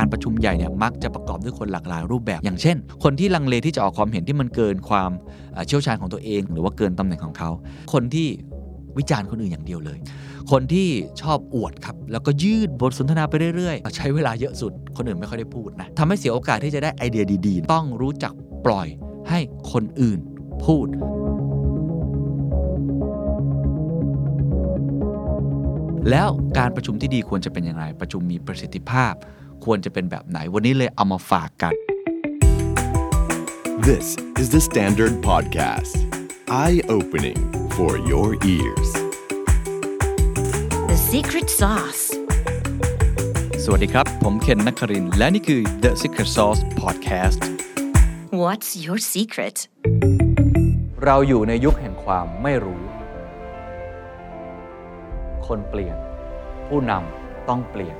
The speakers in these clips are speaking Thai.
การประชุมใหญ่เนี่ยมักจะประกอบด้วยคนหลากหลายรูปแบบ อย่างเช่น คนที่ลังเลที่จะออกความเห็นที่มันเกินความเชี่ยวชาญของตัวเอง หรือว่าเกินตำแหน่งของเขา คนที่วิจารณ์คนอื่นอย่างเดียวเลย คนที่ชอบอวดครับ แล้วก็ยืดบทสนทนาไปเรื่อยๆ ใช้เวลาเยอะสุด คนอื่นไม่ค่อยได้พูดนะทำให้เสียโอกาสที่จะได้ไอเดียดีๆ ต้องรู้จักปล่อยให้คนอื่นพูด แล้วการประชุมที่ดีควรจะเป็นอย่างไร ประชุมมีประสิทธิภาพ ควรจะเป็นแบบไหน วันนี้เลยเอามาฝากกัน This is the Standard Podcast Eye-opening for your ears The secret sauce สวัสดีครับ ผมเคนนักครินทร์และนี่คือ The Secret Sauce Podcast What's your secret เราอยู่ในยุคแห่งความไม่รู้ คนเปลี่ยน ผู้นำต้องเปลี่ยน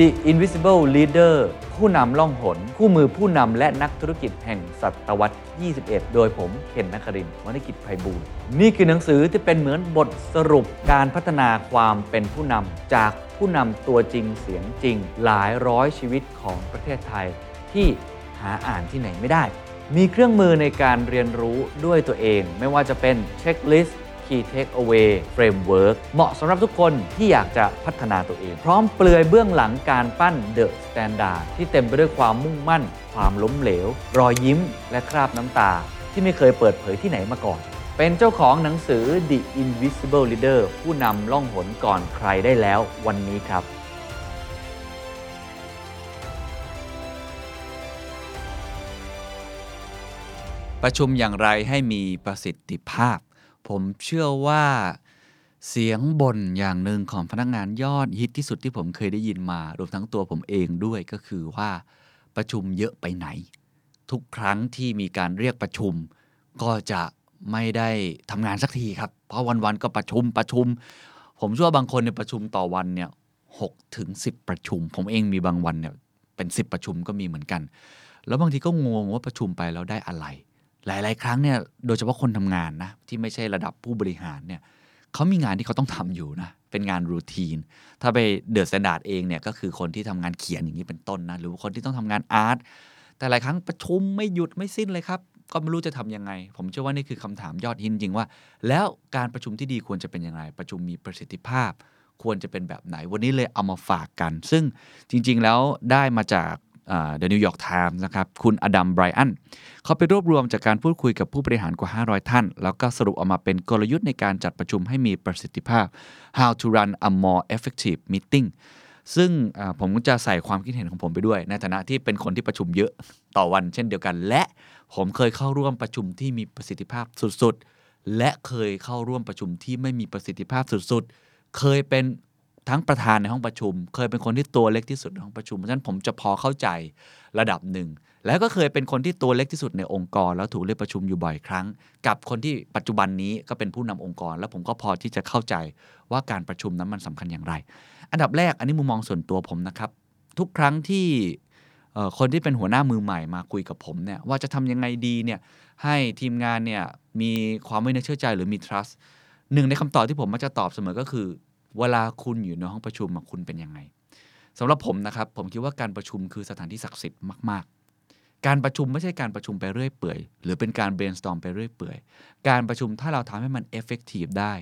The Invisible Leader ผู้นำล่องหน คู่มือผู้นำและนักธุรกิจแห่งศตวรรษ 21 โดยผมเคนนักครินทร์วณิกิจไพบูลย์นี่คือหนังสือที่เป็นเหมือนบทสรุปการพัฒนาความเป็นผู้นำจากผู้นำตัวจริงเสียงจริง หลายร้อยชีวิตของประเทศไทย ที่หาอ่านที่ไหนไม่ได้ มีเครื่องมือในการเรียนรู้ด้วยตัวเอง ไม่ว่าจะเป็นเช็คลิสต์ Key Takeaway Framework เหมาะสำหรับทุกคนที่อยากจะพัฒนาตัวเอง พร้อมเปลือยเบื้องหลังการปั้น The Standard ที่เต็มไปด้วยความมุ่งมั่น ความล้มเหลว รอยยิ้ม และคราบน้ำตา ที่ไม่เคยเปิดเผยที่ไหนมาก่อน เป็นเจ้าของหนังสือ The Invisible Leader ผู้นำล่องหนก่อนใครได้แล้ววันนี้ครับประชุมอย่างไรให้มีประสิทธิภาพ ผมเชื่อว่าเสียงบ่นอย่างหนึ่งของพนักงานยอดฮิตที่สุดที่ผมเคยได้ยินมารวมทั้งตัวผมเองด้วยก็คือว่าประชุมเยอะไปไหน ทุกครั้งที่มีการเรียกประชุม ก็จะไม่ได้ทำงานสักทีครับ เพราะวันๆก็ประชุมประชุม ผมเชื่อว่าบางคนในประชุมต่อวันเนี่ยหกถึงสิบประชุม ผมเองมีบางวันเนี่ยเป็นสิบประชุมก็มีเหมือนกัน แล้วบางทีก็งงว่าประชุมไปแล้วได้อะไร หลาย ๆ ครั้งเนี่ยโดยเฉพาะคนทำงานนะที่ไม่ใช่ระดับผู้บริหารเนี่ยเขามีงานที่เขาต้องทำอยู่นะเป็นงาน routine ถ้าไป THE STANDARD เองเนี่ยก็คือคนที่ทำงานเขียนอย่างนี้เป็นต้นนะหรือคนที่ต้องทำงาน art แต่หลายครั้งประชุมไม่หยุดไม่สิ้นเลยครับก็ไม่รู้จะทํำยังไง ผมเชื่อว่านี่คือคำถามยอดฮิตจริงว่า แล้วการประชุมที่ดีควรจะเป็นยังไง ประชุมมีประสิทธิภาพ ควรจะเป็นแบบไหน วันนี้เลยเอามาฝากกัน ซึ่งจริง ๆ แล้วได้มาจาก The New York Times นะครับคุณ Adam Bryant เขาไปรวบรวมจากการพูดคุยกับผู้บริหารกว่า 500 ท่าน แล้วก็สรุปออกมาเป็นกลยุทธ์ในการจัดประชุมให้มีประสิทธิภาพ how to run a more effective meeting ซึ่งผมจะใส่ความคิดเห็นของผมไปด้วย ในฐานะที่เป็นคนที่ประชุมเยอะต่อวันเช่นเดียวกัน และผมเคยเข้าร่วมประชุมที่มีประสิทธิภาพสุดๆ และเคยเข้าร่วมประชุมที่ไม่มีประสิทธิภาพสุดๆ เคยเป็น ทั้งประธานในห้องประชุม เคยเป็นคนที่ตัวเล็กที่สุดในห้องประชุมเพราะฉะนั้นผมจะพอเข้าใจระดับหนึ่ง แล้วก็เคยเป็นคนที่ตัวเล็กที่สุดในองค์กร แล้วถูกเรียกประชุมอยู่บ่อยครั้ง กับคนที่ปัจจุบันนี้ก็เป็นผู้นำองค์กร แล้วผมก็พอที่จะเข้าใจว่าการประชุมนั้นมันสำคัญอย่างไร อันดับแรกอันนี้มุมมองส่วนตัวผมนะครับ ทุกครั้งที่คนที่เป็นหัวหน้ามือใหม่มาคุยกับผมเนี่ยว่าจะทำยังไงดีเนี่ยให้ทีมงานเนี่ยมีความไม่น่าเชื่อใจหรือมี trust หนึ่งในคำตอบที่ผมมักจะตอบเสมอก็คือ เวลาคุณอยู่ในห้องประชุมคุณเป็นยังไงสำหรับผมนะครับ ผมคิดว่าการประชุมคือสถานที่ศักดิ์สิทธิ์มาก ๆ การประชุมไม่ใช่การประชุมไปเรื่อยเปื่อย หรือเป็นการ brainstorm ไปเรื่อยเปื่อย การประชุมถ้าเราทำให้มัน effective ได้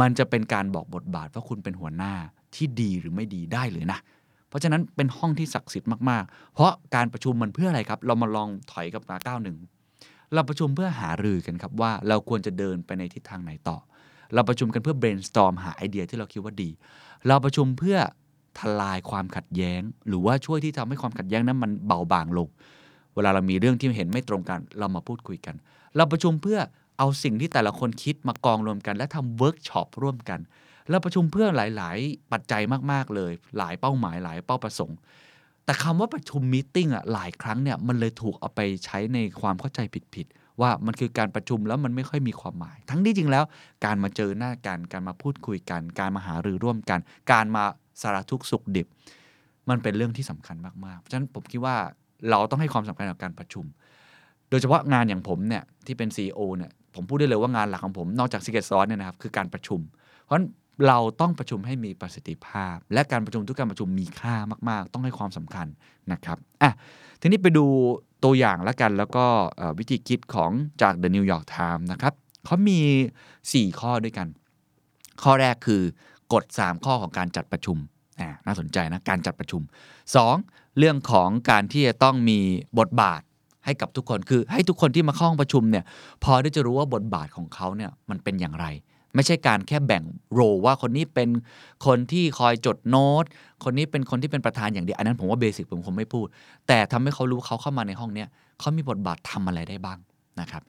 มันจะเป็นการบอกบทบาทว่าคุณเป็นหัวหน้าที่ดีหรือไม่ดีได้เลยนะ เพราะฉะนั้นเป็นห้องที่ศักดิ์สิทธิ์มาก ๆ เพราะการประชุมมันเพื่ออะไรครับ เรามาลองถอยกับมาก้าวหนึ่งเราประชุมเพื่อหารือกันครับว่าเราควรจะเดินไปในทิศทางไหนต่อ เราประชุมกันเพื่อ brainstorm หาไอเดียที่เราคิดว่าดี เราประชุมเพื่อทลายความขัดแย้ง หรือว่าช่วยที่ทำให้ความขัดแย้งนั้นมันเบาบางลง เวลาเรามีเรื่องที่เห็นไม่ตรงกัน เรามาพูดคุยกัน เราประชุมเพื่อเอาสิ่งที่แต่ละคนคิดมากองรวมกัน และทำเวิร์กช็อปร่วมกัน เราประชุมเพื่อหลาย ๆ ปัจจัยมาก ๆ เลย หลายเป้าหมายหลายเป้าประสงค์ แต่คำว่าประชุมมีติ้งอะหลายครั้งเนี่ยมันเลยถูกเอาไปใช้ในความเข้าใจผิด ๆ ว่ามันคือการประชุมแล้วมันไม่ค่อยมีความหมาย ทั้งที่จริงแล้ว การมาเจอหน้ากัน การมาพูดคุยกัน การมาหารือร่วมกัน การมาสารทุกสุขดิบ มันเป็นเรื่องที่สำคัญมากๆ เพราะฉะนั้นผมคิดว่าเราต้องให้ความสำคัญกับการประชุม โดยเฉพาะงานอย่างผมเนี่ยที่เป็น CEO เนี่ยผมพูดได้เลยว่างานหลักของผมนอกจาก Secret Sauce เนี่ยนะครับคือการประชุม เพราะฉะนั้นเราต้องประชุมให้มีประสิทธิภาพ และการประชุมทุกการประชุมมีค่ามาก ๆ ต้องให้ความสำคัญนะครับอะ ทีนี้ไปดูตัวอย่างแล้วกันแล้วก็วิธีคิดของจาก The New York Times นะครับเขามี 4 ข้อด้วยกัน ข้อแรกคือกฎ 3 ข้อของการจัดประชุมน่าสนใจนะการจัดประชุม 2. เรื่องของการที่จะต้องมีบทบาทให้กับทุกคนคือให้ทุกคนที่มาเข้าห้องประชุมเนี่ยพอได้จะรู้ว่าบทบาทของเขาเนี่ยมันเป็นอย่างไร ไม่ใช่การแค่แบ่งโรว่าคนนี้เป็นคนที่คอยจดโน้ต คนนี้เป็นคนที่เป็นประธานอย่างเดียวอันนั้นผมว่าเบสิกผมคงไม่พูด แต่ทำให้เขารู้เขาเข้ามาในห้องเนี้ยเขามีบทบาททำอะไรได้บ้างนะครับ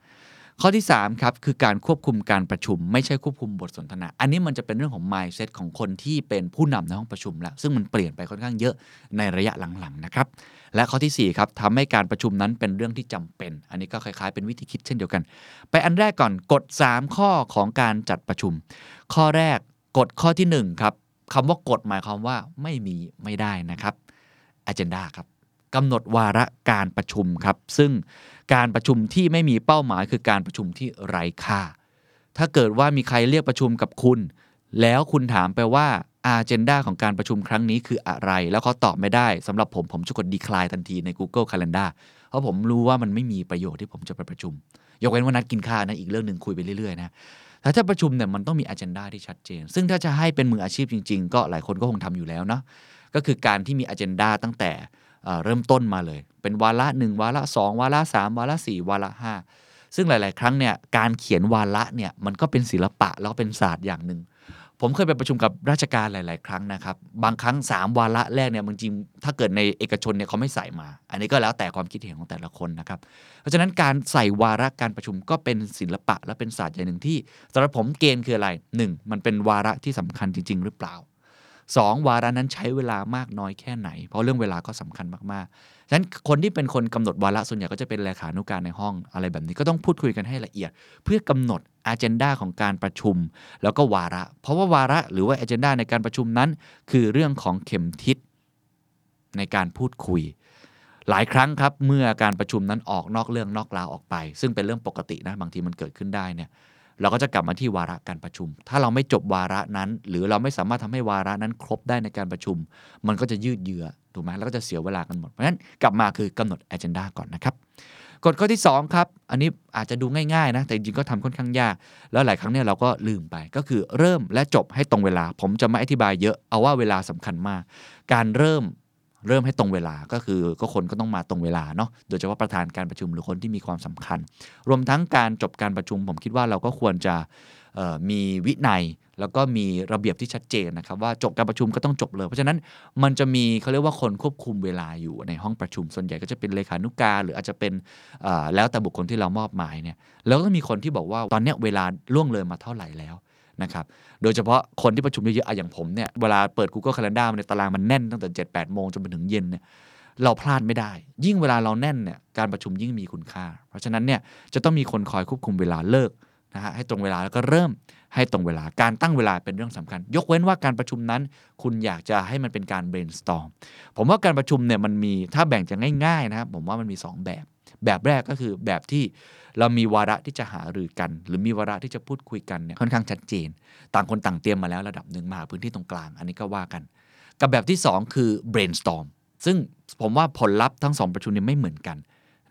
ข้อที่3ครับคือการควบคุมการประชุม ไม่ใช่ควบคุมบทสนทนา อันนี้มันจะเป็นเรื่องของ mindset ของคนที่เป็นผู้นำในห้องประชุมแล้วซึ่งมันเปลี่ยนไปค่อนข้างเยอะในระยะหลังๆนะครับและข้อทีสี่4ครับทำให้การประชุมนั้นเป็นเรื่องที่จำเป็น อันนี้ก็คล้ายๆ เป็นวิธีคิดเช่นเดียวกัน ไปอันแรกก่อนกฎ 3 ข้อของการจัดประชุม ข้อแรกกฎข้อที่1ครับคำว่ากฎหมายความว่าไม่มีไม่ได้นะครับ agenda ครับ กำหนดวาระการประชุมครับ ซึ่งการประชุมที่ไม่มีเป้าหมายคือการประชุมที่ไร้ค่า ถ้าเกิดว่ามีใครเรียกประชุมกับคุณ แล้วคุณถามไปว่าอาเจนดาของการประชุมครั้งนี้คืออะไร แล้วเขาตอบไม่ได้สำหรับผมผมจะกด decline ทันทีใน Google Calendar เพราะผมรู้ว่ามันไม่มีประโยชน์ที่ผมจะไปประชุม ยกเว้นว่านัดกินข้าวนะอีกเรื่องหนึ่งคุยไปเรื่อยๆนะแต่ถ้าประชุมเนี่ยมันต้องมี a เจนดาที่ชัดเจน ซึ่งถ้าจะให้เป็นมืออาชีพจริง ๆ ก็หลายคนก็คงทำอยู่แล้วเนาะก็คือการที่มี a เจนดาตั้งแต่ เริ่มต้นมาเลย เป็นวาระหนึ่งวาระสองวาระสามวาระสี่วาระห้าซึ่งหลาย ๆ ครั้งเนี่ยการเขียนวาระเนี่ยมันก็เป็นศิลปะแล้วเป็นศาสตร์อย่างหนึ่งผมเคยไปประชุมกับราชการหลาย ๆ ครั้งนะครับ บางครั้ง 3 วาระแรกเนี่ยบางจริงถ้าเกิดในเอกชนเนี่ยเขาไม่ใส่มา อันนี้ก็แล้วแต่ความคิดเห็นของแต่ละคนนะครับ เพราะฉะนั้นการใส่วาระการประชุมก็เป็นศิลปะและเป็นศาสตร์อย่างหนึ่งที่สำหรับผมเกณฑ์คืออะไร 1. มันเป็นวาระที่สำคัญจริง ๆ หรือเปล่า 2. วาระนั้นใช้เวลามากน้อยแค่ไหน เพราะเรื่องเวลาก็สำคัญมากๆฉะนั้นคนที่เป็นคนกำหนดวาระส่วนใหญ่ก็จะเป็นเลขานุการในห้องอะไรแบบนี้ก็ต้องพูดคุยกันให้ละเอียด เพื่อกำหนดอ g e n d a ของการประชุม แล้วก็วาระ เพราะว่าวาระหรือว่า a g e n d a ในการประชุมนั้น คือเรื่องของเข็มทิศในการพูดคุย หลายครั้งครับเมื่อการประชุมนั้นออกนอกเรื่องนอกราวออกไป ซึ่งเป็นเรื่องปกตินะบางทีมันเกิดขึ้นได้เนี่ย เราก็จะกลับมาที่วาระการประชุม ถ้าเราไม่จบวาระนั้น หรือเราไม่สามารถทำให้วาระนั้นครบได้ในการประชุม มันก็จะยืดเยื้อถูกไหมแล้วก็จะเสียเวลากันหมด เพราะฉะนั้นกลับมาคือกำหนด agenda ก่อนนะครับกฎข้อที่ 2 ครับ อันนี้อาจจะดูง่ายๆนะ แต่จริงๆก็ทำค่อนข้างยาก แล้วหลายครั้งเนี่ยเราก็ลืมไป ก็คือเริ่มและจบให้ตรงเวลา ผมจะไม่อธิบายเยอะ เอาว่าเวลาสำคัญมาก การเริ่ม เริ่มให้ตรงเวลาก็คือก็คนก็ต้องมาตรงเวลาเนาะโดยเฉพาะประธานการประชุมหรือคนที่มีความสำคัญ รวมทั้งการจบการประชุม ผมคิดว่าเราก็ควรจะมีวินัย แล้วก็มีระเบียบที่ชัดเจนนะครับ ว่าจบการประชุมก็ต้องจบเลย เพราะฉะนั้นมันจะมีเขาเรียกว่าคนควบคุมเวลาอยู่ในห้องประชุม ส่วนใหญ่ก็จะเป็นเลขานุการหรืออาจจะเป็นแล้วแต่บุคคลที่เรามอบหมายเนี่ยแล้วก็มีคนที่บอกว่าตอนนี้เวลาล่วงเลยมาเท่าไหร่แล้ว นะครับโดยเฉพาะคนที่ประชุมเยอะๆอะอย่างผมเนี่ยเวลาเปิด Google Calendar มันในตารางมันแน่นตั้งแต่7 8โมงจนไปถึงเย็นเนี่ยเราพลาดไม่ได้ ยิ่งเวลาเราแน่นเนี่ยการประชุมยิ่งมีคุณค่า เพราะฉะนั้นเนี่ยจะต้องมีคนคอยควบคุมเวลาเลิกนะฮะให้ตรงเวลาแล้วก็เริ่มให้ตรงเวลาการตั้งเวลาเป็นเรื่องสำคัญ ยกเว้นว่าการประชุมนั้น คุณอยากจะให้มันเป็นการ brainstorm ผมว่าการประชุมเนี่ยมันมีถ้าแบ่งจะง่ายๆนะครับผมว่ามันมี 2 แบบ แบบแรกก็คือแบบที่เรามีวาระที่จะหารือกัน หรือมีวาระที่จะพูดคุยกันเนี่ยค่อนข้างชัดเจน ต่างคนต่างเตรียมมาแล้วระดับหนึ่งมาพื้นที่ตรงกลาง อันนี้ก็ว่ากัน กับแบบที่ 2 คือ brainstorm ซึ่งผมว่าผลลัพธ์ทั้งสองประชุมนี้ไม่เหมือนกัน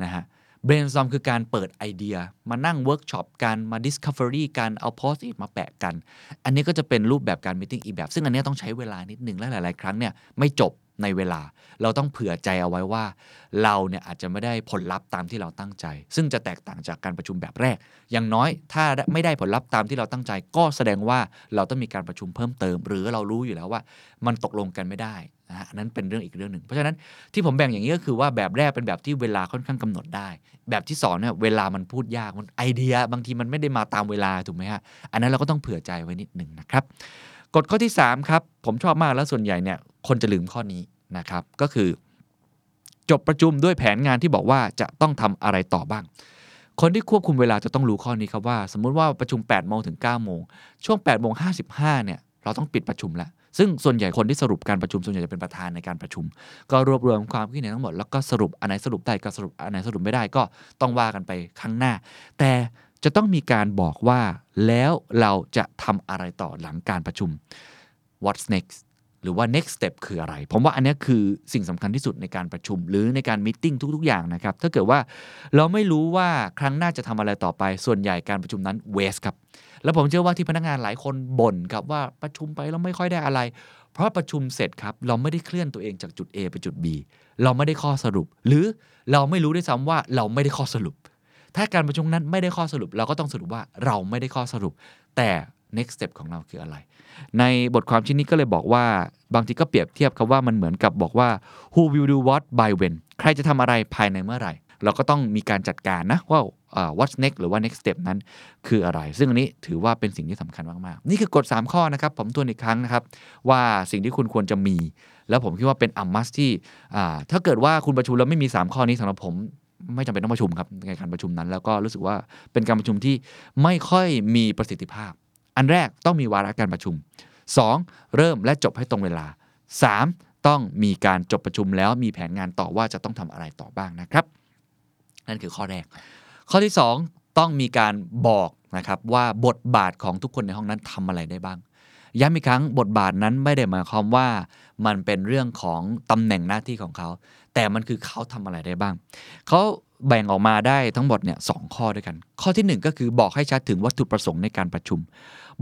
นะฮะ brainstorm คือการเปิดไอเดีย มานั่งเวิร์กช็อปกันมา discovery กันเอา post it มาแปะกัน อันนี้ก็จะเป็นรูปแบบการ meeting อีกแบบ ซึ่งอันนี้ต้องใช้เวลานิดหนึ่งและหลาย ๆ ครั้งเนี่ยไม่จบ ในเวลา เราต้องเผื่อใจเอาไว้ว่า เราเนี่ยอาจจะไม่ได้ผลลัพธ์ตามที่เราตั้งใจ ซึ่งจะแตกต่างจากการประชุมแบบแรก อย่างน้อยถ้าไม่ได้ผลลัพธ์ตามที่เราตั้งใจ ก็แสดงว่าเราต้องมีการประชุมเพิ่มเติม หรือเรารู้อยู่แล้วว่า มันตกลงกันไม่ได้นะฮะนั้นเป็นเรื่องอีกเรื่องหนึ่ง เพราะฉะนั้นที่ผมแบ่งอย่างนี้ก็คือว่าแบบแรกเป็นแบบที่เวลาค่อนข้างกำหนดได้ แบบที่สองเนี่ยเวลามันพูดยากมันไอเดีย บางทีมันไม่ได้มาตามเวลาถูกไหมฮะอันนั้นเราก็ต้องเผื่อใจไว้นิดหนึ่งนะครับ กฎข้อที่ 3 ครับ ผมชอบมากแล้วส่วนใหญ่เนี่ยคนจะลืมข้อนี้นะครับ ก็คือ จบประชุมด้วยแผนงานที่บอกว่าจะต้องทำอะไรต่อบ้าง คนที่ควบคุมเวลาจะต้องรู้ข้อนี้ครับว่า สมมุติว่าประชุม 8 โมงถึง 9 โมง ช่วง 8 โมง 55 เนี่ย เราต้องปิดประชุมแล้ว ซึ่งส่วนใหญ่คนที่สรุปการประชุมส่วนใหญ่จะเป็นประธานในการประชุม ก็รวบรวมความคิดเห็นทั้งหมดแล้วก็สรุปอันไหนสรุปได้ก็สรุปอันไหนสรุปไม่ได้ก็ต้องว่ากันไปข้างหน้า แต่ จะต้องมีการบอกว่าแล้วเราจะทำอะไรต่อหลังการประชุม what's next หรือว่า next step คืออะไร ผมว่าอันนี้คือสิ่งสำคัญที่สุดในการประชุม หรือในการม e ติ้งทุก ๆ อย่างนะครับ ถ้าเกิดว่าเราไม่รู้ว่าครั้งหน้าจะทำอะไรต่อไป ส่วนใหญ่การประชุมนั้น waste ครับ แล้วผมเชื่อว่าที่พนักงานหลายคนบ่นครับว่าประชุมไปแล้วไม่ค่อยได้อะไร เพราะประชุมเสร็จครับ เราไม่ได้เคลื่อนตัวเองจากจุด A ไปจุด B เราไม่ได้ข้อสรุป หรือเราไม่รู้ด้วยซ้ำว่าเราไม่ได้ข้อสรุป ถ้าการประชุมนั้นไม่ได้ข้อสรุป เราก็ต้องสรุปว่าเราไม่ได้ข้อสรุป แต่ next step ของเราคืออะไร ในบทความชิ้นนี้ก็เลยบอกว่า บางทีก็เปรียบเทียบครับว่ามันเหมือนกับบอกว่า who will do what by when ใครจะทำอะไรภายในเมื่อไหร่ เราก็ต้องมีการจัดการนะว่า uh, what's next หรือว่า next step นั้นคืออะไร ซึ่งอันนี้ถือว่าเป็นสิ่งที่สำคัญมาก ๆ นี่คือกฎ 3 ข้อนะครับ ผมทวนอีกครั้งนะครับ ว่าสิ่งที่คุณควรจะมี แล้วผมคิดว่าเป็นอัมมัสที่ถ้าเกิดว่าคุณประชุมแล้วไม่มี 3 ข้อนี้สำหรับผม ไม่จำเป็นต้องประชุมครับในการประชุมนั้น แล้วก็รู้สึกว่าเป็นการประชุมที่ไม่ค่อยมีประสิทธิภาพ อันแรกต้องมีวาระการประชุม 2. เริ่มและจบให้ตรงเวลา 3. ต้องมีการจบประชุมแล้วมีแผนงานต่อว่าจะต้องทำอะไรต่อบ้างนะครับ นั่นคือข้อแรก ข้อที่ 2 ต้องมีการบอกนะครับว่าบทบาทของทุกคนในห้องนั้นทำอะไรได้บ้างย้ำอีกครั้งบทบาทนั้นไม่ได้หมายความว่ามันเป็นเรื่องของตำแหน่งหน้าที่ของเขา แต่มันคือเขาทำอะไรได้บ้าง เขาแบ่งออกมาได้ทั้งหมดเนี่ยสองข้อด้วยกัน ข้อที่ 1 ก็คือบอกให้ชัดถึงวัตถุประสงค์ในการประชุม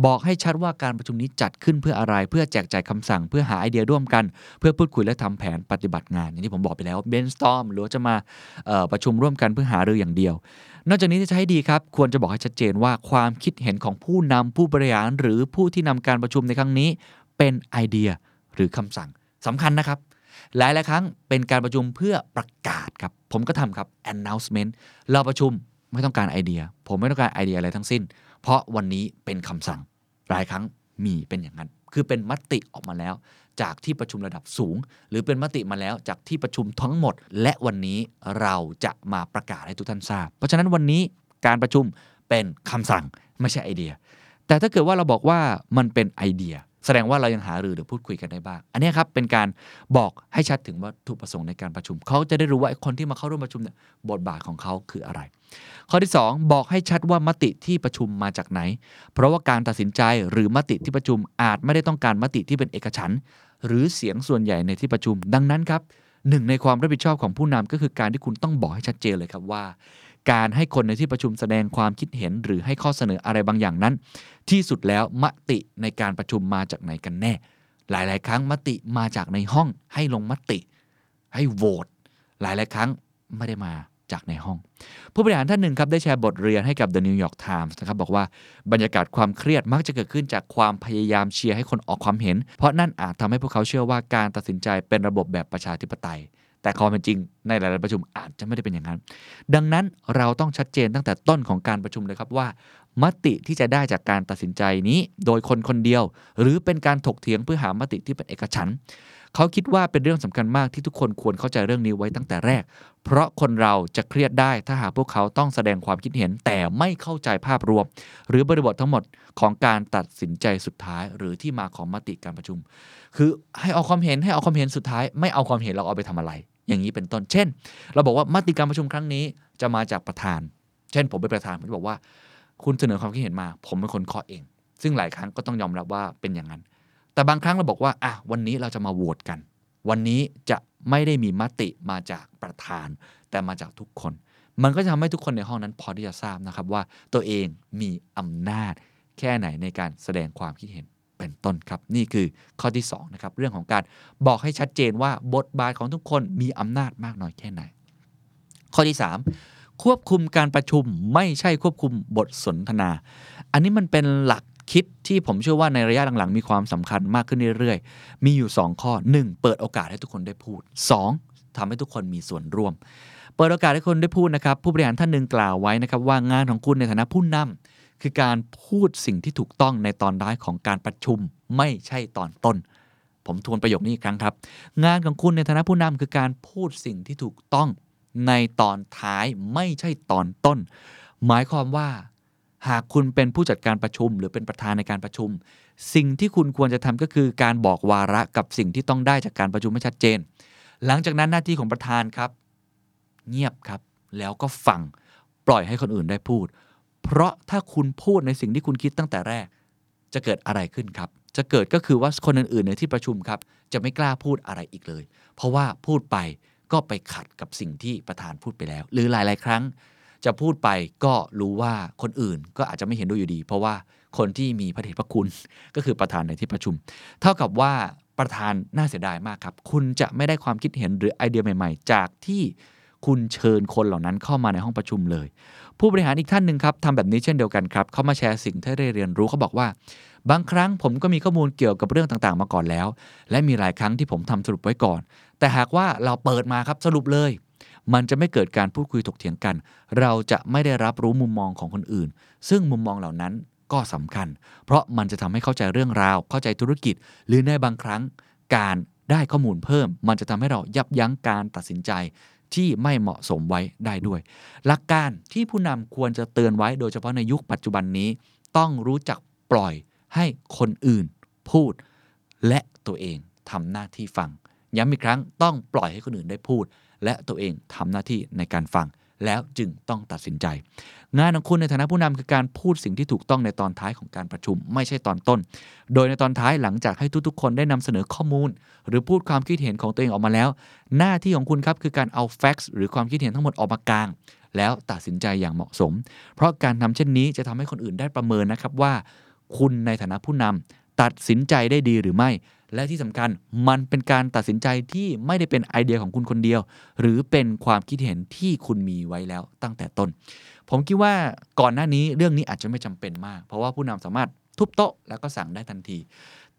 บอกให้ชัดว่าการประชุมนี้จัดขึ้นเพื่ออะไร เพื่อแจกจ่ายคำสั่ง เพื่อหาไอเดียร่วมกัน เพื่อพูดคุยและทำแผนปฏิบัติงาน อย่างที่ผมบอกไปแล้ว brainstorm หรือจะมาประชุมร่วมกันเพื่อหารืออย่างเดียว นอกจากนี้จะให้ดีครับ ควรจะบอกให้ชัดเจนว่าความคิดเห็นของผู้นำผู้บริหาร หรือผู้ที่นำการประชุมในครั้งนี้ เป็นไอเดียหรือคำสั่งสำคัญนะครับ หลายหลายครั้งเป็นการประชุมเพื่อประกาศครับ ผมก็ทำครับ announcement เราประชุมไม่ต้องการไอเดีย ผมไม่ต้องการไอเดียอะไรทั้งสิ้น เพราะวันนี้เป็นคำสั่งหลายครั้งมีเป็นอย่างนั้น คือเป็นมติออกมาแล้ว จากที่ประชุมระดับสูง หรือเป็นมติมาแล้วจากที่ประชุมทั้งหมด และวันนี้เราจะมาประกาศให้ทุกท่านทราบ เพราะฉะนั้นวันนี้การประชุมเป็นคำสั่งไม่ใช่ไอเดีย แต่ถ้าเกิดว่าเราบอกว่ามันเป็นไอเดีย แสดงว่าเรายังหารือหรือพูดคุยกันได้บ้าง อันนี้ครับเป็นการบอกให้ชัดถึงวัตถุประสงค์ในการประชุม เขาจะได้รู้ว่าคนที่มาเข้าร่วมประชุมเนี่ยบทบาทของเขาคืออะไร ข้อที่ 2 บอกให้ชัดว่ามติที่ประชุมมาจากไหน เพราะว่าการตัดสินใจหรือมติที่ประชุมอาจไม่ได้ต้องการมติที่เป็นเอกฉันท์หรือเสียงส่วนใหญ่ในที่ประชุม ดังนั้นครับหนึ่งในความรับผิดชอบของผู้นำก็คือการที่คุณต้องบอกให้ชัดเจนเลยครับว่า การให้คนในที่ประชุมแสดงความคิดเห็น หรือให้ข้อเสนออะไรบางอย่างนั้น ที่สุดแล้วมติในการประชุมมาจากไหนกันแน่ หลาย ๆ ครั้งมติมาจากในห้องให้ลงมติ ให้โหวตหลาย ๆ ครั้งไม่ได้มาจากในห้อง ผู้บริหารท่านหนึ่งครับได้แชร์บทเรียนให้กับ The New York Times นะครับบอกว่าบรรยากาศความเครียดมักจะเกิดขึ้นจากความพยายามเชียร์ให้คนออกความเห็น เพราะนั่นอาจทำให้พวกเขาเชื่อว่าการตัดสินใจเป็นระบบแบบประชาธิปไตย แต่ความเป็นจริงในหลาย ๆ ประชุมอาจจะไม่ได้เป็นอย่างนั้น ดังนั้นเราต้องชัดเจนตั้งแต่ต้นของการประชุมเลยครับว่า มติที่จะได้จากการตัดสินใจนี้ โดยคนคนเดียว หรือเป็นการถกเถียงเพื่อหามติที่เป็นเอกฉันท์เขาคิดว่าเป็นเรื่องสำคัญมากที่ทุกคนควรเข้าใจเรื่องนี้ไว้ตั้งแต่แรก เพราะคนเราจะเครียดได้ถ้าหากพวกเขาต้องแสดงความคิดเห็น แต่ไม่เข้าใจภาพรวม หรือบริบททั้งหมดของการตัดสินใจสุดท้าย หรือที่มาของมติการประชุม คือให้เอาความเห็นให้เอาความเห็นสุดท้าย ไม่เอาความเห็นเราเอาไปทำอะไร อย่างนี้เป็นต้น เช่น เราบอกว่ามติการประชุมครั้งนี้จะมาจากประธาน เช่น ผมเป็นประธานผมจะบอกว่า คุณเสนอความคิดเห็นมา ผมเป็นคนเคาะเอง ซึ่งหลายครั้งก็ต้องยอมรับว่าเป็นอย่างนั้น แต่บางครั้งเราบอกว่าอะวันนี้เราจะมาโหวตกัน วันนี้จะไม่ได้มีมติมาจากประธาน แต่มาจากทุกคน มันก็จะทำให้ทุกคนในห้องนั้นพอที่จะทราบนะครับว่าตัวเองมีอำนาจแค่ไหนในการแสดงความคิดเห็น เป็นต้นครับ นี่คือข้อที่2นะครับเรื่องของการบอกให้ชัดเจนว่าบทบาทของทุกคนมีอำนาจมากน้อยแค่ไหน ข้อที่ 3 ควบคุมการประชุมไม่ใช่ควบคุมบทสนทนา อันนี้มันเป็นหลักคิดที่ผมเชื่อว่าในระยะหลังๆ มีความสำคัญมากขึ้นเรื่อยๆ มีอยู่ 2 ข้อ 1. เปิดโอกาสให้ทุกคนได้พูด 2. ทำให้ทุกคนมีส่วนร่วม เปิดโอกาสให้คนได้พูดนะครับ ผู้บริหารท่านหนึ่งกล่าวไว้นะครับว่างานของคุณในฐานะผู้นำ คือการพูดสิ่งที่ถูกต้องในตอนท้ายของการประชุมไม่ใช่ตอนต้น ผมทวนประโยคนี้อีกครั้งครับ งานของคุณในฐานะผู้นำคือการพูดสิ่งที่ถูกต้องในตอนท้ายไม่ใช่ตอนต้น หมายความว่า หากคุณเป็นผู้จัดการประชุม หรือเป็นประธานในการประชุม สิ่งที่คุณควรจะทำก็คือการบอกวาระกับสิ่งที่ต้องได้จากการประชุมให้ชัดเจน หลังจากนั้นหน้าที่ของประธานครับ เงียบครับ แล้วก็ฟัง ปล่อยให้คนอื่นได้พูด พราะถ้าคุณพูดในสิ่งที่คุณคิดตั้งแต่แรก จะเกิดอะไรขึ้นครับ จะเกิดก็คือว่าคนอื่นๆในที่ประชุมครับ จะไม่กล้าพูดอะไรอีกเลย เพราะว่าพูดไปก็ไปขัดกับสิ่งที่ประธานพูดไปแล้ว หรือหลาย ๆ ครั้ง จะพูดไปก็รู้ว่าคนอื่นก็อาจจะไม่เห็นด้วยอยู่ดี เพราะว่าคนที่มีพระเดชพระคุณ ก็คือประธานในที่ประชุม เท่ากับว่าประธานน่าเสียดายมากครับ คุณจะไม่ได้ความคิดเห็นหรือไอเดียใหม่ ๆ จากที่ คุณเชิญคนเหล่านั้นเข้ามาในห้องประชุมเลย ผู้บริหารอีกท่านหนึ่งครับทำแบบนี้เช่นเดียวกันครับเขามาแชร์สิ่งที่ได้เรียนรู้เขาบอกว่า บางครั้งผมก็มีข้อมูลเกี่ยวกับเรื่องต่างๆ มาก่อนแล้ว และมีหลายครั้งที่ผมทำสรุปไว้ก่อน แต่หากว่าเราเปิดมาครับสรุปเลย มันจะไม่เกิดการพูดคุยถกเถียงกัน เราจะไม่ได้รับรู้มุมมองของคนอื่น ซึ่งมุมมองเหล่านั้นก็สำคัญ เพราะมันจะทำให้เข้าใจเรื่องราว เข้าใจธุรกิจ หรือในบางครั้งการได้ข้อมูลเพิ่ม มันจะทำให้เรายับยั้งการตัดสินใจ ที่ไม่เหมาะสมไว้ได้ด้วย หลักการที่ผู้นำควรจะเตือนไว้โดยเฉพาะในยุคปัจจุบันนี้ ต้องรู้จักปล่อยให้คนอื่นพูด และตัวเองทำหน้าที่ฟัง ย้ำอีกครั้งต้องปล่อยให้คนอื่นได้พูด และตัวเองทำหน้าที่ในการฟัง แล้วจึงต้องตัดสินใจ งานของคุณในฐานะผู้นำคือการพูดสิ่งที่ถูกต้องในตอนท้ายของการประชุมไม่ใช่ตอนต้น โดยในตอนท้ายหลังจากให้ทุกๆ คนได้นำเสนอข้อมูล หรือพูดความคิดเห็นของตัวเองออกมาแล้ว หน้าที่ของคุณครับคือการเอาแฟกซ์หรือความคิดเห็นทั้งหมดออกมากลางแล้วตัดสินใจอย่างเหมาะสม เพราะการทำเช่นนี้จะทำให้คนอื่นได้ประเมินนะครับว่า คุณในฐานะผู้นำตัดสินใจได้ดีหรือไม่ และที่สำคัญมันเป็นการตัดสินใจที่ไม่ได้เป็นไอเดียของคุณคนเดียว หรือเป็นความคิดเห็นที่คุณมีไว้แล้วตั้งแต่ต้น ผมคิดว่าก่อนหน้านี้เรื่องนี้อาจจะไม่จำเป็นมาก เพราะว่าผู้นำสามารถทุบโต๊ะแล้วก็สั่งได้ทันที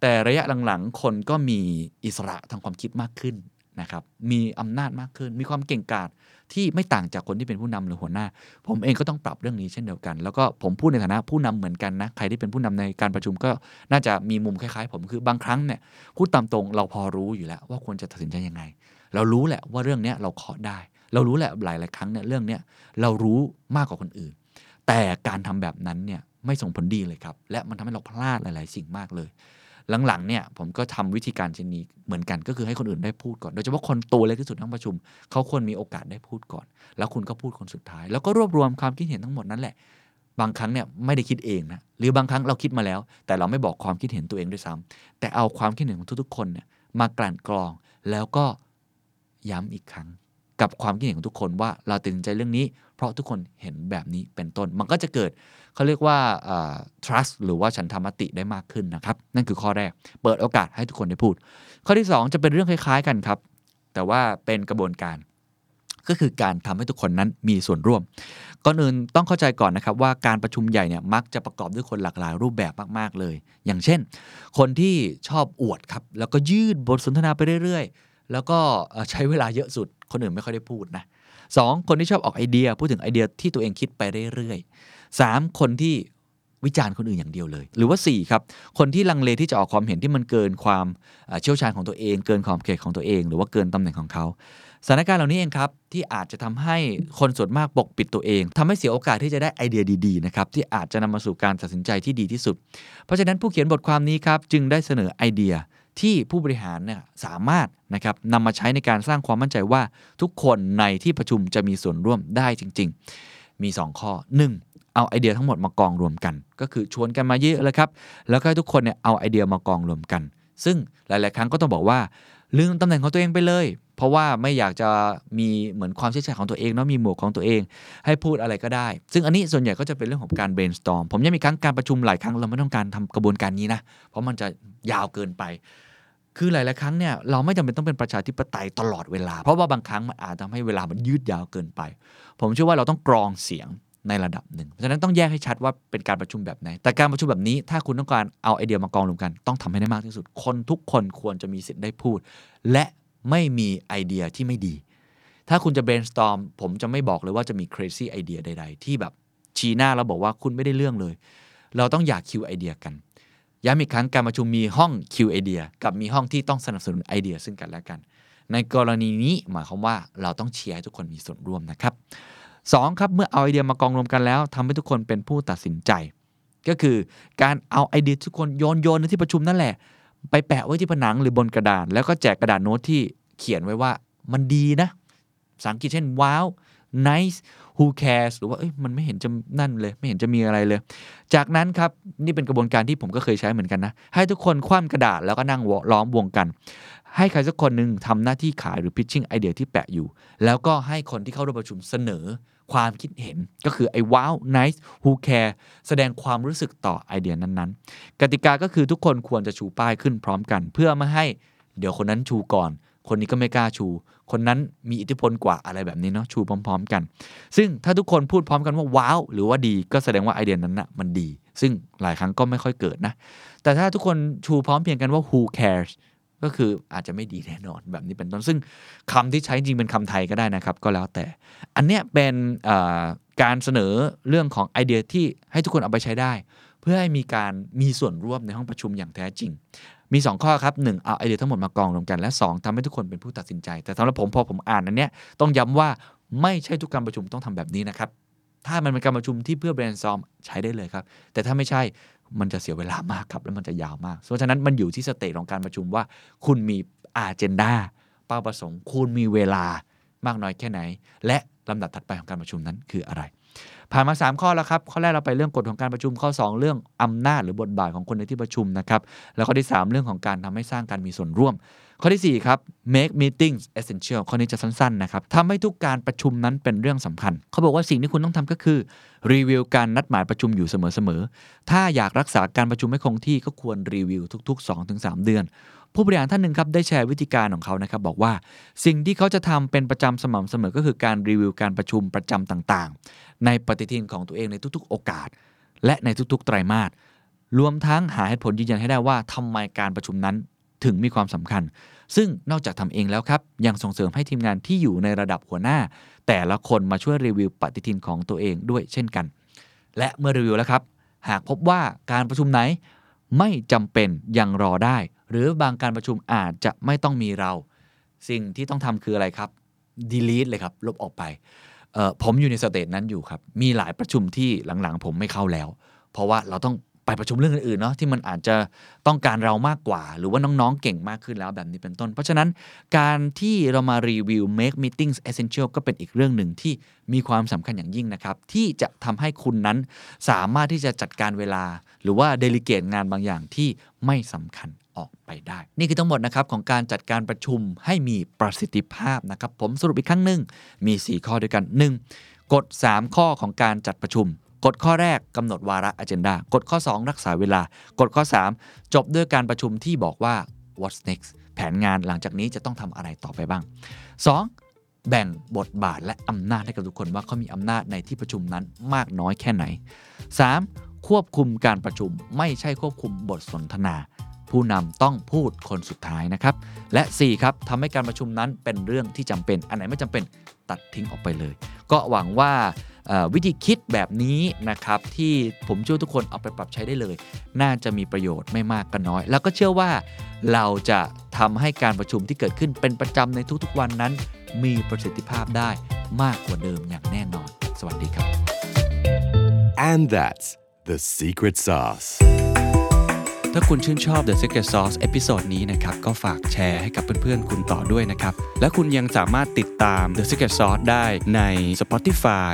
แต่ระยะหลังๆ คนก็มีอิสระทางความคิดมากขึ้นนะครับมีอำนาจมากขึ้น มีความเก่งกาจ ที่ไม่ต่างจากคนที่เป็นผู้นำหรือหัวหน้า ผมเองก็ต้องปรับเรื่องนี้เช่นเดียวกัน แล้วก็ผมพูดในฐานะผู้นำเหมือนกันนะ ใครที่เป็นผู้นำในการประชุมก็น่าจะมีมุมคล้ายๆ ผมคือบางครั้งเนี่ยพูดตามตรงเราพอรู้อยู่แล้ว ว่าควรจะตัดสินใจยังไง เรารู้แหละว่าเรื่องนี้เราขอได้ เรารู้แหละหลายๆครั้งเนี่ยเรื่องนี้เรารู้มากกว่าคนอื่น แต่การทำแบบนั้นเนี่ยไม่ส่งผลดีเลยครับ และมันทำให้เราพลาดหลาย ๆ สิ่งมากเลย หลังๆเนี่ยผมก็ทำวิธีการเช่นนี้เหมือนกันก็คือให้คนอื่นได้พูดก่อน โดยเฉพาะคนตัวเล็กที่สุดทั้งประชุม เขาควรมีโอกาสได้พูดก่อน แล้วคุณก็พูดคนสุดท้าย แล้วก็รวบรวมความคิดเห็นทั้งหมดนั่นแหละ บางครั้งเนี่ยไม่ได้คิดเองนะหรือบางครั้งเราคิดมาแล้ว แต่เราไม่บอกความคิดเห็นตัวเองด้วยซ้ำแต่เอาความคิดเห็นของทุกๆคนเนี่ยมากลั่นกรองแล้วก็ย้ำอีกครั้งกับความคิดเห็นของทุกคนว่าเราตัดสินใจเรื่องนี้ เพราะทุกคนเห็นแบบนี้เป็นต้น มันก็จะเกิด เขาเรียกว่า trust หรือว่าฉันทามติได้มากขึ้นนะครับ นั่นคือข้อแรก เปิดโอกาสให้ทุกคนได้พูด ข้อที่ 2 จะเป็นเรื่องคล้ายๆกันครับ แต่ว่าเป็นกระบวนการ ก็คือการทำให้ทุกคนนั้นมีส่วนร่วม ก่อนอื่นต้องเข้าใจก่อนนะครับว่าการประชุมใหญ่เนี่ยมักจะประกอบด้วยคนหลากหลายรูปแบบมากๆเลย อย่างเช่น คนที่ชอบอวดครับแล้วก็ยืดบทสนทนาไปเรื่อยๆ แล้วก็ใช้เวลาเยอะสุด คนอื่นไม่ค่อยได้พูดนะสองคนที่ชอบออกไอเดีย พูดถึงไอเดียที่ตัวเองคิดไปเรื่อย ๆสามคนที่วิจารณ์คนอื่นอย่างเดียวเลย หรือว่า 4 ครับ คนที่ลังเลที่จะออกความเห็นที่มันเกินความเชี่ยวชาญของตัวเอง เกินขอบเขตของตัวเอง หรือว่าเกินตำแหน่งของเขาสถานการณ์เหล่านี้เองครับ ที่อาจจะทำให้คนส่วนมากปกปิดตัวเองทำให้เสียโอกาสที่จะได้ไอเดียดีๆนะครับที่อาจจะนำมาสู่การตัดสินใจที่ดีที่สุด เพราะฉะนั้นผู้เขียนบทความนี้ครับจึงได้เสนอไอเดียที่ผู้บริหารเนี่ยสามารถนะครับนำมาใช้ในการสร้างความมั่นใจว่าทุกคนในที่ประชุมจะมีส่วนร่วมได้จริง ๆ มี 2 ข้อ 1. เอาไอเดียทั้งหมดมากองรวมกัน ก็คือชวนกันมาเยอะเลยครับ แล้วก็ให้ทุกคนเนี่ยเอาไอเดียมากองรวมกัน ซึ่งหลาย ๆ ครั้งก็ต้องบอกว่าลืมตำแหน่งของตัวเองไปเลย เพราะว่าไม่อยากจะมีเหมือนความเชี่ยวชาญของตัวเองเนาะมีหมวกของตัวเอง ให้พูดอะไรก็ได้ ซึ่งอันนี้ส่วนใหญ่ก็จะเป็นเรื่องของการ brainstorm ผมยังมีครั้งการประชุมหลายครั้งเราไม่ต้องการทำกระบวนการนี้นะ เพราะมันจะยาวเกินไป คือหลาย ๆ ครั้งเนี่ยเราไม่จำเป็นต้องเป็นประชาธิปไตยตลอดเวลา เพราะว่าบางครั้งมันอาจทำให้เวลามันยืดยาวเกินไป ผมเชื่อว่าเราต้องกรองเสียง ในระดับหนึ่ง เพราะฉะนั้นต้องแยกให้ชัดว่าเป็นการประชุมแบบไหน แต่การประชุมแบบนี้ ถ้าคุณต้องการเอาไอเดียมากองรวมกัน ต้องทำให้ได้มากที่สุด คนทุกคนควรจะมีสิทธิ์ได้พูด และไม่มีไอเดียที่ไม่ดี ถ้าคุณจะ brainstorm ผมจะไม่บอกเลยว่าจะมี crazy idea ใด ๆ ที่แบบชี้หน้าแล้วบอกว่าคุณไม่ได้เรื่องเลย เราต้องอย่า kill ไอเดียกันย้ำอีกครั้งการประชุมมีห้อง kill ไอเดียกับมีห้องที่ต้องสนับสนุนไอเดียซึ่งกันและกัน ในกรณีนี้หมายความว่าเราต้องเชียร์ให้ทุกคนมีส่วนร่วมนะครับ สองครับเมื่อเอาไอเดียมากองรวมกันแล้วทำให้ทุกคนเป็นผู้ตัดสินใจ ก็คือการเอาไอเดียทุกคนโยนโยนในที่ประชุมนั่นแหละ ไปแปะไว้ที่ผนังหรือบนกระดาน แล้วก็แจกกระดาษโน้ตที่เขียนไว้ว่ามันดีนะภาษาอังกฤษเช่นว้าว nice who cares หรือว่าเอ้ยมันไม่เห็นจะนั่นเลย ไม่เห็นจะมีอะไรเลย จากนั้นครับ นี่เป็นกระบวนการที่ผมก็เคยใช้เหมือนกันนะ ให้ทุกคนคว่ำกระดาษแล้วก็นั่งล้อมวงกัน ให้ใครสักคนหนึ่งทำหน้าที่ขายหรือ pitching ไอเดียที่แปะอยู่ แล้วก็ให้คนที่เข้าร่วมประชุมเสนอความคิดเห็นก็คือไอ้ว้าว nice who care แสดงความรู้สึกต่อไอเดียนั้นๆ กติกาก็คือทุกคนควรจะชูป้ายขึ้นพร้อมกัน เพื่อไม่ให้เดี๋ยวคนนั้นชูก่อน คนนี้ก็ไม่กล้าชู คนนั้นมีอิทธิพลกว่าอะไรแบบนี้เนาะชูพร้อม ๆ กัน ซึ่งถ้าทุกคนพูดพร้อมกันว่าว้าวหรือว่าดีก็แสดงว่าไอเดียนั้นนะ่ะมันดี ซึ่งหลายครั้งก็ไม่ค่อยเกิดนะ แต่ถ้าทุกคนชูพร้อมเพียงกันว่า who cares ก็คืออาจจะไม่ดีแน่นอนแบบนี้เป็นต้นซึ่งคำที่ใช้จริงเป็นคำไทยก็ได้นะครับ ก็แล้วแต่ อันเนี้ยเป็นการเสนอเรื่องของไอเดียที่ให้ทุกคนเอาไปใช้ได้ เพื่อให้มีการมีส่วนร่วมในห้องประชุมอย่างแท้จริง มี 2 ข้อครับ1เอาไอเดียทั้งหมดมากองรวมกันและ 2ทำให้ทุกคนเป็นผู้ตัดสินใจ แต่สำหรับผมพอผมอ่านอันเนี้ยต้องย้ำว่าไม่ใช่ทุกการประชุมต้องทำแบบนี้นะครับถ้ามันเป็นการประชุมที่เพื่อ brainstorm ใช้ได้เลยครับ แต่ถ้าไม่ใช่ มันจะเสียเวลามากครับ แล้วมันจะยาวมาก เพราะฉะนั้นมันอยู่ที่สเตจของการประชุมว่า คุณมีอาเจนดาเป้าประสงค์ คุณมีเวลามากน้อยแค่ไหน และลำดับถัดไปของการประชุมนั้นคืออะไร ผ่านมา 3 ข้อแล้วครับ ข้อแรกเราไปเรื่องกฎของการประชุม ข้อ 2 เรื่องอำนาจหรือบทบาทของคนในที่ประชุมนะครับ แล้วข้อที่ 3 เรื่องของการทำให้สร้างการมีส่วนร่วม ข้อที่ 4 ครับ make meetings essential ข้อนี้จะสั้น ๆ นะครับทำให้ทุกการประชุมนั้นเป็นเรื่องสำคัญ เขาบอกว่าสิ่งที่คุณต้องทำก็คือ รีวิวการนัดหมายประชุมอยู่เสมอ ๆ ถ้าอยากรักษาการประชุมให้คงที่ก็ควรรีวิวทุก ๆ 2-3 เดือน ผู้บริหารท่านหนึ่งครับได้แชร์วิธีการของเขานะครับบอกว่า สิ่งที่เขาจะทำเป็นประจำสม่ำเสมอก็คือการรีวิวการประชุมประจำต่าง ๆ ในปฏิทินของตัวเองในทุก ๆ โอกาส และในทุกๆ ไตรมาสรวมทั้งหาเหตุผลยืนยันให้ได้ว่าทำไมการประชุมนั้น ถึงมีความสำคัญ ซึ่งนอกจากทำเองแล้วครับ ยังส่งเสริมให้ทีมงานที่อยู่ในระดับหัวหน้า แต่ละคนมาช่วยรีวิวปฏิทินของตัวเองด้วยเช่นกัน และเมื่อรีวิวแล้วครับ หากพบว่าการประชุมไหนไม่จำเป็นยังรอได้ หรือบางการประชุมอาจจะไม่ต้องมีเรา สิ่งที่ต้องทำคืออะไรครับ delete เลยครับลบออกไปผมอยู่ในสเตจนั้นอยู่ครับ มีหลายประชุมที่หลังๆ ผมไม่เข้าแล้ว เพราะว่าเราต้อง ไปประชุมเรื่องอื่นๆเนาะที่มันอาจจะต้องการเรามากกว่า หรือว่าน้องๆเก่งมากขึ้นแล้วแบบนี้เป็นต้น เพราะฉะนั้นการที่เรามารีวิว make meetings essential ก็เป็นอีกเรื่องหนึ่งที่มีความสำคัญอย่างยิ่งนะครับ ที่จะทำให้คุณนั้นสามารถที่จะจัดการเวลา หรือว่าเดลิเกตงานบางอย่างที่ไม่สำคัญออกไปได้ นี่คือทั้งหมดนะครับของการจัดการประชุมให้มีประสิทธิภาพนะครับ ผมสรุปอีกครั้งหนึ่งมี 4 ข้อด้วยกัน 1. กฎ 3 ข้อของการจัดประชุม กฎข้อแรกกำหนดวาระ agenda กฎข้อ 2 รักษาเวลากฎข้อ 3 จบด้วยการประชุมที่บอกว่า what's next แผนงานหลังจากนี้จะต้องทำอะไรต่อไปบ้าง 2. แบ่งบทบาทและอำนาจให้กับทุกคนว่าเขามีอำนาจในที่ประชุมนั้นมากน้อยแค่ไหน 3. ควบคุมการประชุมไม่ใช่ควบคุมบทสนทนา ผู้นำต้องพูดคนสุดท้ายนะครับ และ 4 ครับทำให้การประชุมนั้นเป็นเรื่องที่จำเป็น อันไหนไม่จำเป็นตัดทิ้งออกไปเลย ก็หวังว่า วิธีคิดแบบนี้นะครับที่ผมเชื่อทุกคนเอาไปปรับใช้ได้เลย น่าจะมีประโยชน์ไม่มากก็น้อย แล้วก็เชื่อว่าเราจะทำให้การประชุมที่เกิดขึ้นเป็นประจำในทุกๆวันนั้น มีประสิทธิภาพได้มากกว่าเดิมอย่างแน่นอน สวัสดีครับ And that's the secret sauce. ถ้าคุณชื่นชอบ The Secret Sauce episode นี้นะครับ ก็ฝากแชร์ให้กับเพื่อนๆ คุณต่อด้วยนะครับ และคุณยังสามารถติดตาม The Secret Sauce ได้ใน Spotify,